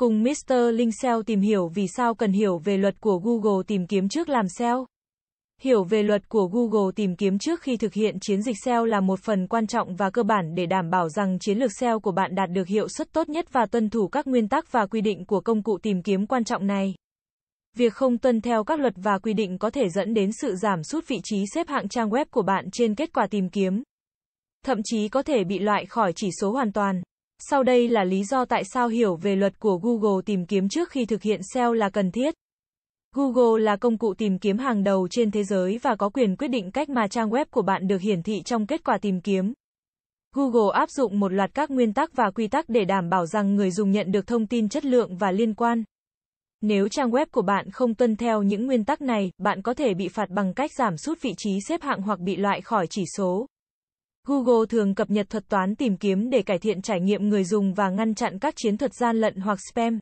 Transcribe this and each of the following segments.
Cùng Mr. Linh SEO tìm hiểu vì sao cần hiểu về luật của Google tìm kiếm trước làm SEO. Hiểu về luật của Google tìm kiếm trước khi thực hiện chiến dịch SEO là một phần quan trọng và cơ bản để đảm bảo rằng chiến lược SEO của bạn đạt được hiệu suất tốt nhất và tuân thủ các nguyên tắc và quy định của công cụ tìm kiếm quan trọng này. Việc không tuân theo các luật và quy định có thể dẫn đến sự giảm sút vị trí xếp hạng trang web của bạn trên kết quả tìm kiếm. Thậm chí có thể bị loại khỏi chỉ số hoàn toàn. Sau đây là lý do tại sao hiểu về luật của Google tìm kiếm trước khi thực hiện SEO là cần thiết. Google là công cụ tìm kiếm hàng đầu trên thế giới và có quyền quyết định cách mà trang web của bạn được hiển thị trong kết quả tìm kiếm. Google áp dụng một loạt các nguyên tắc và quy tắc để đảm bảo rằng người dùng nhận được thông tin chất lượng và liên quan. Nếu trang web của bạn không tuân theo những nguyên tắc này, bạn có thể bị phạt bằng cách giảm sút vị trí xếp hạng hoặc bị loại khỏi chỉ số. Google thường cập nhật thuật toán tìm kiếm để cải thiện trải nghiệm người dùng và ngăn chặn các chiến thuật gian lận hoặc spam.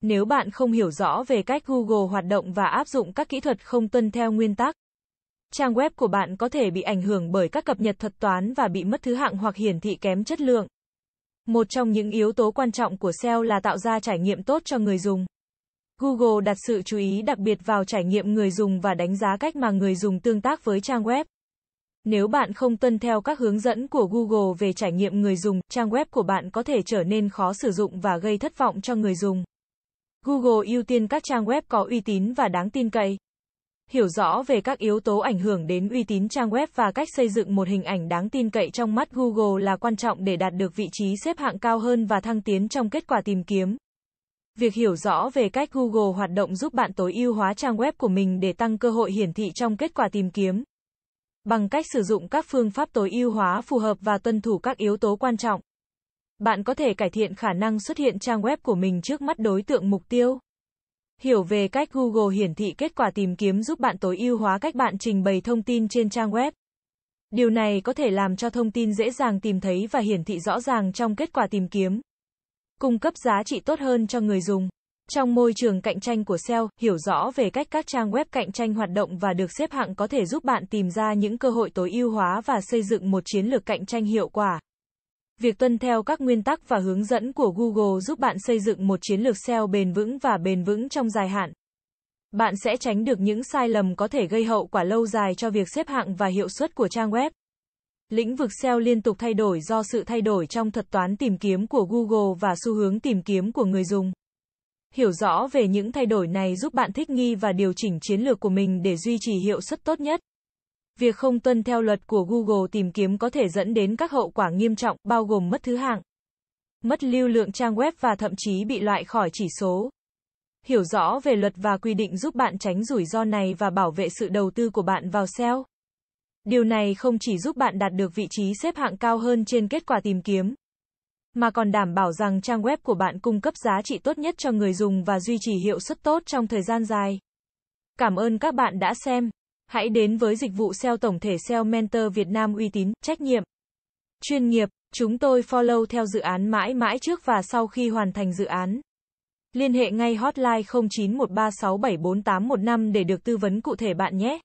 Nếu bạn không hiểu rõ về cách Google hoạt động và áp dụng các kỹ thuật không tuân theo nguyên tắc, trang web của bạn có thể bị ảnh hưởng bởi các cập nhật thuật toán và bị mất thứ hạng hoặc hiển thị kém chất lượng. Một trong những yếu tố quan trọng của SEO là tạo ra trải nghiệm tốt cho người dùng. Google đặt sự chú ý đặc biệt vào trải nghiệm người dùng và đánh giá cách mà người dùng tương tác với trang web. Nếu bạn không tuân theo các hướng dẫn của Google về trải nghiệm người dùng, trang web của bạn có thể trở nên khó sử dụng và gây thất vọng cho người dùng. Google ưu tiên các trang web có uy tín và đáng tin cậy. Hiểu rõ về các yếu tố ảnh hưởng đến uy tín trang web và cách xây dựng một hình ảnh đáng tin cậy trong mắt Google là quan trọng để đạt được vị trí xếp hạng cao hơn và thăng tiến trong kết quả tìm kiếm. Việc hiểu rõ về cách Google hoạt động giúp bạn tối ưu hóa trang web của mình để tăng cơ hội hiển thị trong kết quả tìm kiếm. Bằng cách sử dụng các phương pháp tối ưu hóa phù hợp và tuân thủ các yếu tố quan trọng, bạn có thể cải thiện khả năng xuất hiện trang web của mình trước mắt đối tượng mục tiêu. Hiểu về cách Google hiển thị kết quả tìm kiếm giúp bạn tối ưu hóa cách bạn trình bày thông tin trên trang web. Điều này có thể làm cho thông tin dễ dàng tìm thấy và hiển thị rõ ràng trong kết quả tìm kiếm. Cung cấp giá trị tốt hơn cho người dùng. Trong môi trường cạnh tranh của SEO, hiểu rõ về cách các trang web cạnh tranh hoạt động và được xếp hạng có thể giúp bạn tìm ra những cơ hội tối ưu hóa và xây dựng một chiến lược cạnh tranh hiệu quả. Việc tuân theo các nguyên tắc và hướng dẫn của Google giúp bạn xây dựng một chiến lược SEO bền vững và bền vững trong dài hạn. Bạn sẽ tránh được những sai lầm có thể gây hậu quả lâu dài cho việc xếp hạng và hiệu suất của trang web. Lĩnh vực SEO liên tục thay đổi do sự thay đổi trong thuật toán tìm kiếm của Google và xu hướng tìm kiếm của người dùng. Hiểu rõ về những thay đổi này giúp bạn thích nghi và điều chỉnh chiến lược của mình để duy trì hiệu suất tốt nhất. Việc không tuân theo luật của Google tìm kiếm có thể dẫn đến các hậu quả nghiêm trọng, bao gồm mất thứ hạng, mất lưu lượng trang web và thậm chí bị loại khỏi chỉ số. Hiểu rõ về luật và quy định giúp bạn tránh rủi ro này và bảo vệ sự đầu tư của bạn vào SEO. Điều này không chỉ giúp bạn đạt được vị trí xếp hạng cao hơn trên kết quả tìm kiếm, mà còn đảm bảo rằng trang web của bạn cung cấp giá trị tốt nhất cho người dùng và duy trì hiệu suất tốt trong thời gian dài. Cảm ơn các bạn đã xem. Hãy đến với dịch vụ SEO tổng thể SEO Mentor Việt Nam uy tín, trách nhiệm, chuyên nghiệp. Chúng tôi follow theo dự án mãi mãi trước và sau khi hoàn thành dự án. Liên hệ ngay hotline 0913674815 để được tư vấn cụ thể bạn nhé.